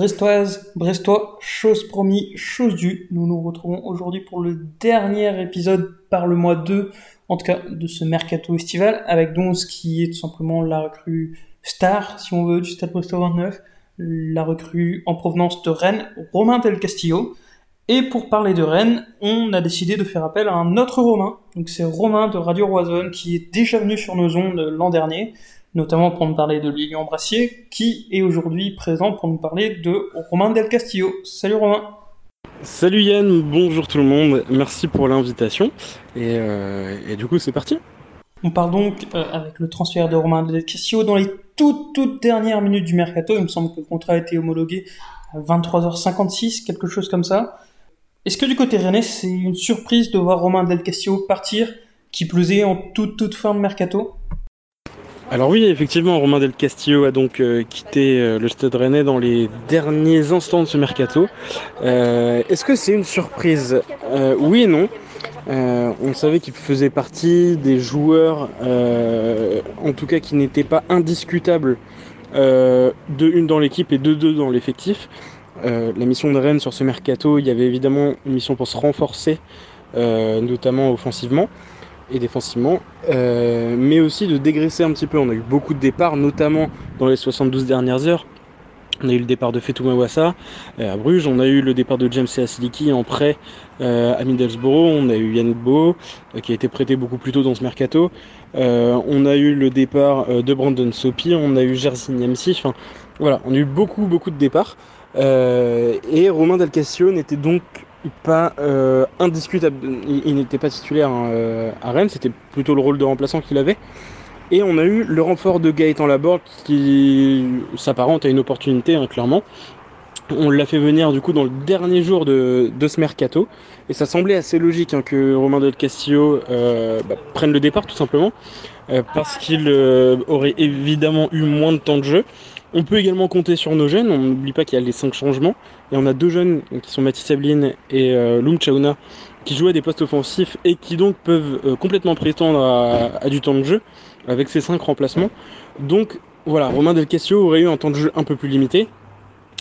Brestoise, Brestois, chose promis, chose due. Nous nous retrouvons aujourd'hui pour le dernier épisode par le mois 2, en tout cas de ce mercato estival, avec donc ce qui est tout simplement la recrue star, si on veut, du Stade Brestois 29, la recrue en provenance de Rennes, Romain Del Castillo. Et pour parler de Rennes, on a décidé de faire appel à un autre Romain. Donc c'est Romain de Radio Roison qui est déjà venu sur nos ondes l'an dernier notamment pour nous parler de Lilian Brassier, qui est aujourd'hui présent pour nous parler de Romain Del Castillo. Salut Romain. Salut Yann, bonjour tout le monde, merci pour l'invitation, et, euh, du coup c'est parti. On part donc euh, avec le transfert de Romain Del Castillo dans les toutes toutes dernières minutes du mercato, il me semble que le contrat a été homologué à 23h56, quelque chose comme ça. Est-ce que du côté rennais c'est une surprise de voir Romain Del Castillo partir, qui plus est en toute toute fin de mercato? Alors oui, effectivement, Romain Del Castillo a donc euh, quitté euh, le Stade Rennais dans les derniers instants de ce mercato. Euh, est-ce que c'est une surprise? Oui et non. on savait qu'il faisait partie des joueurs, en tout cas qui n'étaient pas indiscutables, de une dans l'équipe et de deux dans l'effectif. la mission de Rennes sur ce mercato, il y avait évidemment une mission pour se renforcer, notamment offensivement et défensivement, euh, mais aussi de dégraisser un petit peu. On a eu beaucoup de départs, notamment dans les 72 dernières heures. On a eu le départ de Fetou Mawassa euh, à Bruges, on a eu le départ de James Asiliki en prêt euh, à Middlesbrough, on a eu Yannick Beau qui a été prêté beaucoup plus tôt dans ce mercato, on a eu le départ de Brandon Sopi, on a eu Jerzy Niemsi, enfin voilà, on a eu beaucoup beaucoup de départs. et Romain Del n'était donc pas euh, indiscutable. Il, n'était pas titulaire hein, euh, à Rennes, c'était plutôt le rôle de remplaçant qu'il avait. Et on a eu le renfort de Gaëtan Laborde qui s'apparente à une opportunité, hein, clairement. On l'a fait venir du coup dans le dernier jour de, ce mercato. Et ça semblait assez logique hein, que Romain Del Castillo euh, bah, prenne le départ tout simplement. parce qu'il aurait évidemment eu moins de temps de jeu. On peut également compter sur nos jeunes. On n'oublie pas qu'il y a les 5 changements. Et on a deux jeunes qui sont Mathis Sablin et euh, Lung Chauna qui jouent à des postes offensifs et qui donc peuvent euh, complètement prétendre à, du temps de jeu avec ces 5 remplacements. Donc voilà, Romain Del Castillo aurait eu un temps de jeu un peu plus limité.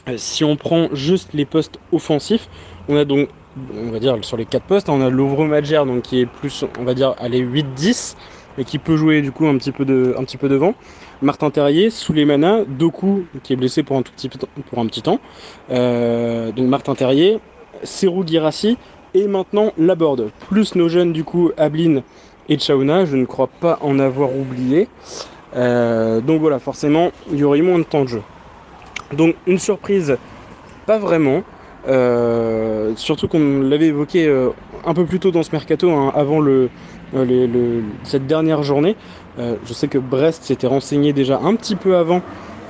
Euh, si on prend juste les postes offensifs, on a donc, on va dire sur les 4 postes, on a Louvre Madjer donc qui est plus, on va dire, à les 8-10 et qui peut jouer du coup un petit peu, de, un petit peu devant. Martin Terrier, Souleymana, Doku qui est blessé pour un tout petit, temps. Euh, donc Martin Terrier, Serou Girassi et maintenant Laborde. Plus nos jeunes du coup Ablin et Chauna, je ne crois pas en avoir oublié. Euh, donc voilà, forcément, il y aurait moins de temps de jeu. Donc une surprise, pas vraiment. Euh, surtout qu'on l'avait évoqué un peu plus tôt dans ce mercato, hein, avant le, cette dernière journée. Euh, je sais que Brest s'était renseigné déjà un petit peu avant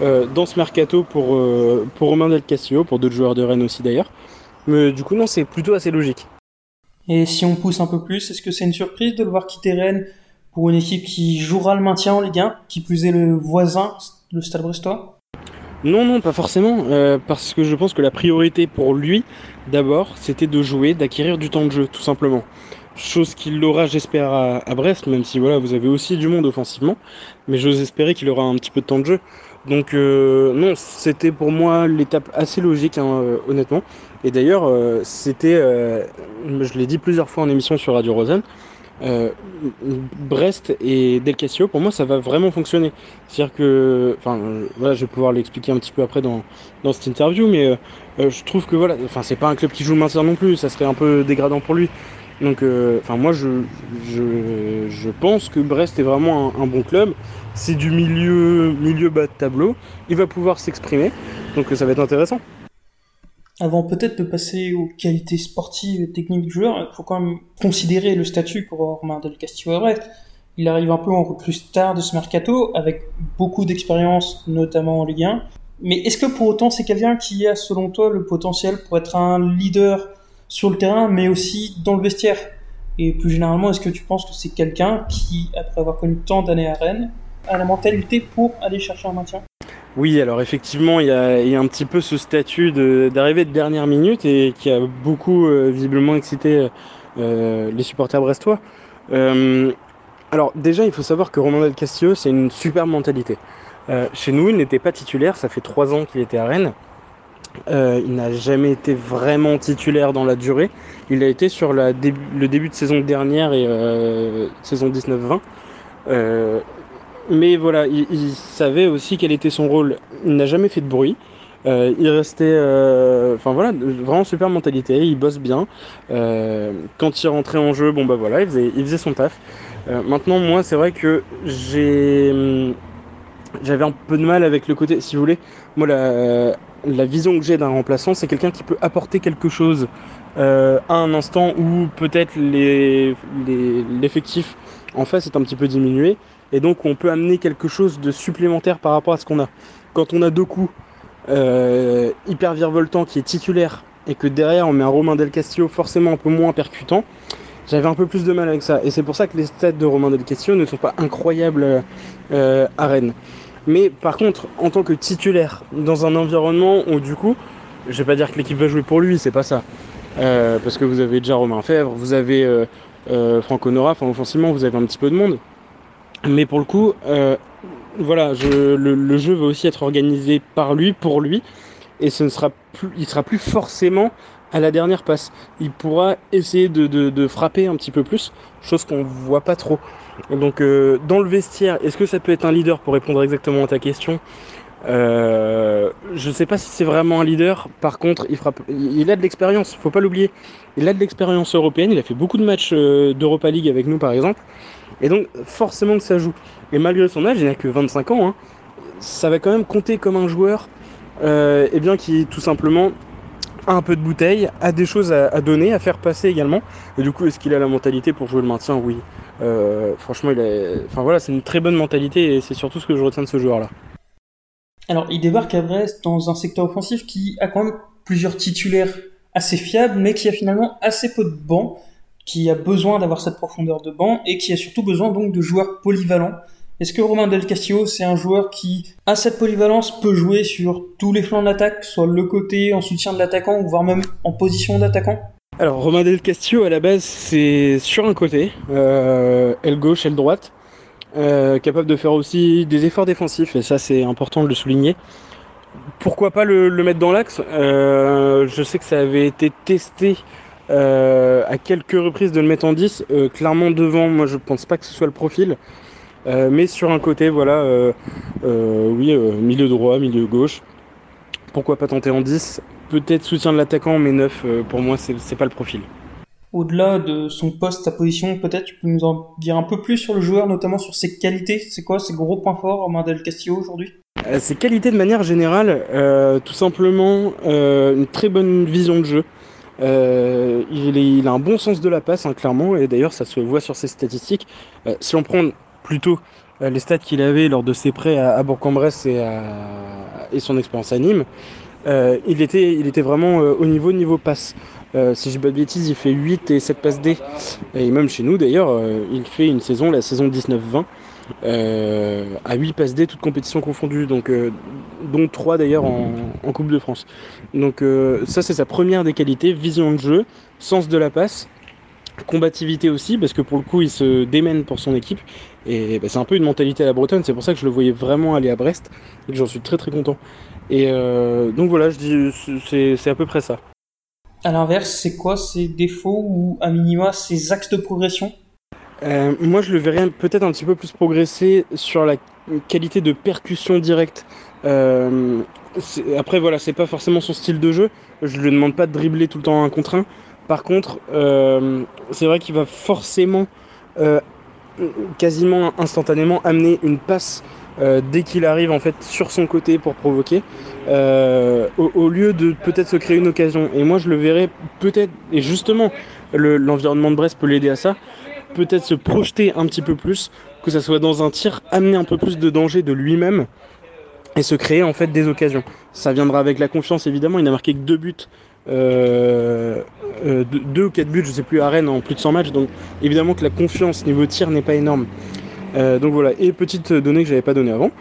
euh, dans ce mercato pour, euh, pour Romain Del Castillo, pour d'autres joueurs de Rennes aussi d'ailleurs. Mais du coup, non, c'est plutôt assez logique. Et si on pousse un peu plus, est-ce que c'est une surprise de le voir quitter Rennes pour une équipe qui jouera le maintien en Ligue 1, qui plus est le voisin, le Stade Brestois? Non, non, pas forcément, parce que je pense que la priorité pour lui, d'abord, c'était de jouer, d'acquérir du temps de jeu, tout simplement chose qu'il aura j'espère à, Brest, même si voilà vous avez aussi du monde offensivement, mais j'ose espérer qu'il aura un petit peu de temps de jeu. Donc euh, non, c'était pour moi l'étape assez logique hein, euh, honnêtement. Et d'ailleurs euh, c'était, je l'ai dit plusieurs fois en émission sur Radio Rosanne, Brest et Del Castillo pour moi ça va vraiment fonctionner. C'est-à-dire que, enfin voilà, je vais pouvoir l'expliquer un petit peu après dans, dans cette interview, mais je trouve que voilà, enfin c'est pas un club qui joue maintien non plus, ça serait un peu dégradant pour lui. Donc, euh, enfin, moi, je, je, pense que Brest est vraiment un, bon club. C'est du milieu, milieu bas de tableau. Il va pouvoir s'exprimer. Donc, ça va être intéressant. Avant peut-être de passer aux qualités sportives et techniques du joueur, il faut quand même considérer le statut pour Romain Del Castillo Brest. Il arrive un peu en recrue star de ce mercato, avec beaucoup d'expérience, notamment en Ligue 1. Mais est-ce que pour autant c'est quelqu'un qui a, selon toi, le potentiel pour être un leader sur le terrain, mais aussi dans le vestiaire? Et plus généralement, est-ce que tu penses que c'est quelqu'un qui, après avoir connu tant d'années à Rennes, a la mentalité pour aller chercher un maintien? Oui, alors effectivement, il y, a, un petit peu ce statut d'arrivée de, dernière minute et qui a beaucoup euh, visiblement excité euh, les supporters brestois. Euh, alors déjà, il faut savoir que Romain Del Castillo, c'est une super mentalité. chez nous, il n'était pas titulaire, ça fait trois ans qu'il était à Rennes. il n'a jamais été vraiment titulaire dans la durée. Il a été sur le début de saison dernière et saison 19-20. Mais voilà, il, il, savait aussi quel était son rôle. Il n'a jamais fait de bruit. Euh, il restait, euh, enfin voilà, vraiment super mentalité. Il bosse bien. Euh, quand il rentrait en jeu, bon bah voilà, il faisait, il faisait son taf. maintenant, moi, c'est vrai que j'ai, hum, j'avais un peu de mal avec le côté, si vous voulez, moi la, la vision que j'ai d'un remplaçant, c'est quelqu'un qui peut apporter quelque chose à un instant où peut-être les, l'effectif en face est un petit peu diminué et donc on peut amener quelque chose de supplémentaire par rapport à ce qu'on a. Quand on a deux coups hyper virevoltant qui est titulaire et que derrière on met un Romain Del Castillo forcément un peu moins percutant, j'avais un peu plus de mal avec ça. Et c'est pour ça que les stats de Romain Del Castillo ne sont pas incroyables euh, à Rennes. Mais par contre, en tant que titulaire, dans un environnement où du coup, je vais pas dire que l'équipe va jouer pour lui, c'est pas ça. Euh, parce que vous avez déjà Romain Fèvre, vous avez euh, Franco Nora, enfin offensivement vous avez un petit peu de monde. Mais pour le coup, voilà, le, jeu va aussi être organisé par lui, pour lui, et ce ne sera plus, il sera plus forcément à la dernière passe. Il pourra essayer de, frapper un petit peu plus, chose qu'on voit pas trop. Donc euh, dans le vestiaire, est-ce que ça peut être un leader pour répondre exactement à ta question? Euh, Je ne sais pas si c'est vraiment un leader. Par contre, il, frappe, il a de l'expérience, faut pas l'oublier. Il a de l'expérience européenne. Il a fait beaucoup de matchs euh, d'Europa League avec nous, par exemple. Et donc forcément que ça joue. Et malgré son âge, il n'a que 25 ans, hein, ça va quand même compter comme un joueur euh, eh bien, qui tout simplement a un peu de bouteille, a des choses à, donner, à faire passer également. Et du coup, est-ce qu'il a la mentalité pour jouer le maintien? Oui. Euh, franchement, il a... enfin, voilà, c'est une très bonne mentalité et c'est surtout ce que je retiens de ce joueur-là. Alors, il débarque à Brest dans un secteur offensif qui a quand même plusieurs titulaires assez fiables, mais qui a finalement assez peu de bancs qui a besoin d'avoir cette profondeur de banc et qui a surtout besoin donc de joueurs polyvalents. Est-ce que Romain Del Castillo, c'est un joueur qui, à cette polyvalence, peut jouer sur tous les flancs de l'attaque, soit le côté en soutien de l'attaquant, voire même en position d'attaquant? Alors, Romain Del Castillo, à la base, c'est sur un côté, euh, aile gauche, aile droite, euh, capable de faire aussi des efforts défensifs, et ça, c'est important de le souligner. Pourquoi pas le, mettre dans l'axe? Euh, Je sais que ça avait été testé à quelques reprises de le mettre en 10. Euh, clairement devant, moi je pense pas que ce soit le profil. Euh, mais sur un côté, voilà, oui, milieu droit, milieu gauche. Pourquoi pas tenter en 10 Peut-être soutien de l'attaquant, mais 9, pour moi, c'est pas le profil. Au-delà de son poste, sa position, peut-être tu peux nous en dire un peu plus sur le joueur, notamment sur ses qualités. C'est quoi ses gros points forts, Romain Del Castillo, aujourd'hui? Ses qualités de manière générale, tout simplement une très bonne vision de jeu. Euh, il, a un bon sens de la passe, hein, clairement, et d'ailleurs ça se voit sur ses statistiques. Euh, si on prend plutôt euh, les stats qu'il avait lors de ses prêts à, Bourg-en-Bresse et, son expérience à Nîmes, il, était, vraiment au niveau niveau passe. si je dis pas de bêtises, il fait 8 et 7 passes D. Et même chez nous d'ailleurs, il fait une saison, la saison 19-20. Euh, à 8 passes D, toutes compétitions confondues, donc, euh, dont 3 d'ailleurs en, Coupe de France. Donc euh, ça c'est sa première des qualités, vision de jeu, sens de la passe, combativité aussi, parce que pour le coup il se démène pour son équipe, et bah, c'est un peu une mentalité à la bretonne, c'est pour ça que je le voyais vraiment aller à Brest, et j'en suis très très content. Et donc voilà, je dis c'est à peu près ça. À l'inverse, c'est quoi ses défauts ou à minima ses axes de progression? Euh, moi, je le verrais peut-être un petit peu plus progresser sur la qualité de percussion directe. Euh, après, voilà, c'est pas forcément son style de jeu. Je lui demande pas de dribbler tout le temps un contre un. Par contre, euh, c'est vrai qu'il va forcément, quasiment instantanément, amener une passe dès qu'il arrive en fait sur son côté pour provoquer, au, lieu de peut-être se créer une occasion. Et moi, je le verrais peut-être, et justement, l'environnement de Brest peut l'aider à ça peut-être se projeter un petit peu plus, que ça soit dans un tir, amener un peu plus de danger de lui-même et se créer en fait des occasions. Ça viendra avec la confiance évidemment, il n'a marqué que deux buts. Euh, euh, deux, ou quatre buts, je sais plus, à Rennes en plus de 100 matchs. Donc évidemment que la confiance niveau tir n'est pas énorme. Euh, donc voilà, et petite donnée que j'avais pas donnée avant,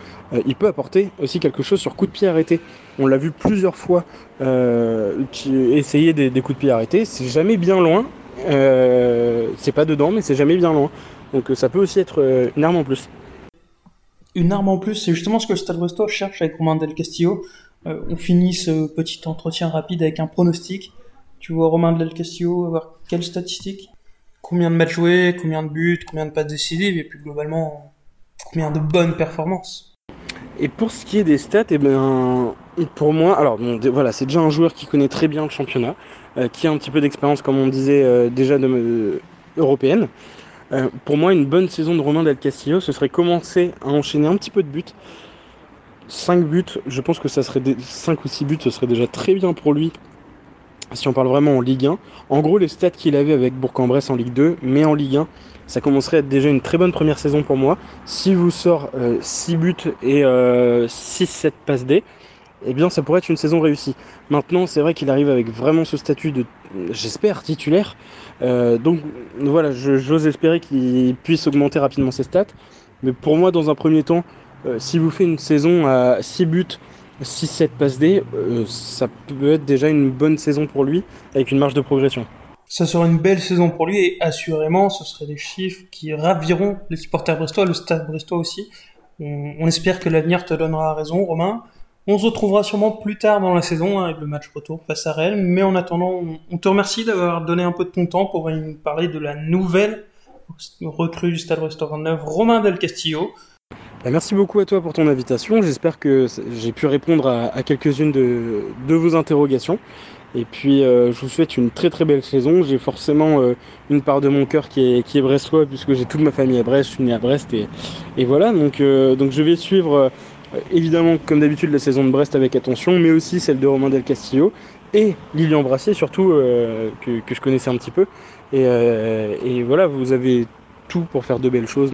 il peut apporter aussi quelque chose sur coup de pied arrêté. On l'a vu plusieurs fois essayer des, des, coups de pied arrêtés, c'est jamais bien loin, euh, c'est pas dedans, mais c'est jamais bien loin. Donc euh, ça peut aussi être euh, une arme en plus. Une arme en plus, c'est justement ce que le Stade Brestois cherche avec Romain Del Castillo. on finit ce petit entretien rapide avec un pronostic. Tu vois Romain Del Castillo avoir quelles statistiques? Combien de matchs joués, combien de buts, combien de passes décisives, et puis globalement, combien de bonnes performances? Et pour ce qui est des stats, eh ben, pour moi, alors voilà, c'est déjà un joueur qui connaît très bien le championnat, qui a un petit peu d'expérience, comme on disait euh, déjà, de, euh, européenne. pour moi, une bonne saison de Romain Del Castillo, ce serait commencer à enchaîner un petit peu de buts. 5 buts, je pense que ça serait 5 ou 6 buts, ce serait déjà très bien pour lui si on parle vraiment en Ligue 1. En gros, les stats qu'il avait avec Bourg-en-Bresse en Ligue 2, mais en Ligue 1, ça commencerait à être déjà une très bonne première saison pour moi. Si vous sort 6 buts et 6-7 passes D, eh bien ça pourrait être une saison réussie. Maintenant, c'est vrai qu'il arrive avec vraiment ce statut de, j'espère, titulaire. Euh, donc voilà, j'ose espérer qu'il puisse augmenter rapidement ses stats. Mais pour moi, dans un premier temps, euh, si vous faites une saison à 6 buts, 6-7 passes D, euh, ça peut être déjà une bonne saison pour lui, avec une marge de progression. Ça serait une belle saison pour lui, et assurément, ce seraient des chiffres qui raviront les supporters brestois, le stade brestois aussi. On, espère que l'avenir te donnera raison, Romain. On se retrouvera sûrement plus tard dans la saison avec le match retour face à Rennes, mais en attendant, on te remercie d'avoir donné un peu de ton temps pour nous parler de la nouvelle recrue du Stade Brestois 29, Romain Del Castillo. Bah, merci beaucoup à toi pour ton invitation. J'espère que j'ai pu répondre à, quelques-unes de, vos interrogations. Et puis euh, je vous souhaite une très très belle saison. J'ai forcément euh, une part de mon cœur qui est, qui est brestois puisque j'ai toute ma famille à Brest, je suis né à Brest et, voilà. Donc, euh, donc je vais suivre évidemment comme d'habitude la saison de Brest avec attention, mais aussi celle de Romain Del Castillo et Lilian Brassier surtout que, que, je connaissais un petit peu. Et, et voilà, vous avez tout pour faire de belles choses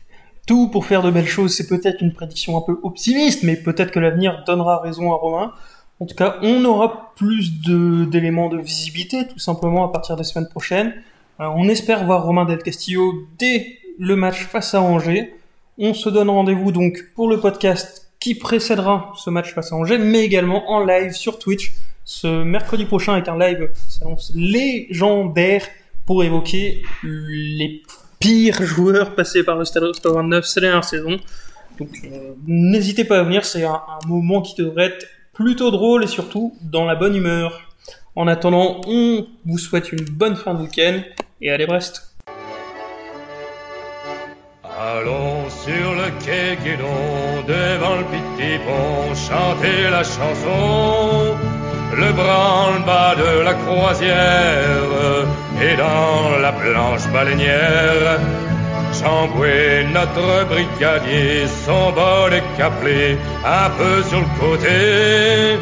tout pour faire de belles choses. C'est peut-être une prédiction un peu optimiste, mais peut-être que l'avenir donnera raison à Romain. En tout cas, on aura plus d'éléments de, visibilité, tout simplement, à partir des semaines prochaines. Euh, on espère voir Romain Del Castillo dès le match face à Angers. On se donne rendez-vous donc pour le podcast qui précédera ce match face à Angers, mais également en live sur Twitch ce mercredi prochain avec un live s'annonce légendaire pour évoquer les pire joueur passé par le Stade 29 c'est la dernière saison. Donc euh, n'hésitez pas à venir, c'est un, moment qui devrait être plutôt drôle et surtout dans la bonne humeur. En attendant, on vous souhaite une bonne fin de week-end et allez Brest. Allons sur le quai Guédon, devant le petit pont, chanter la chanson, le branle-bas de la croisière et dans la blanche baleinière, Chamboué, notre brigadier, son bol est caplé un peu sur le côté.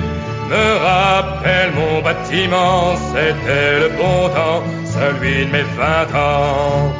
Me rappelle mon bâtiment, c'était le bon temps, celui de mes vingt ans.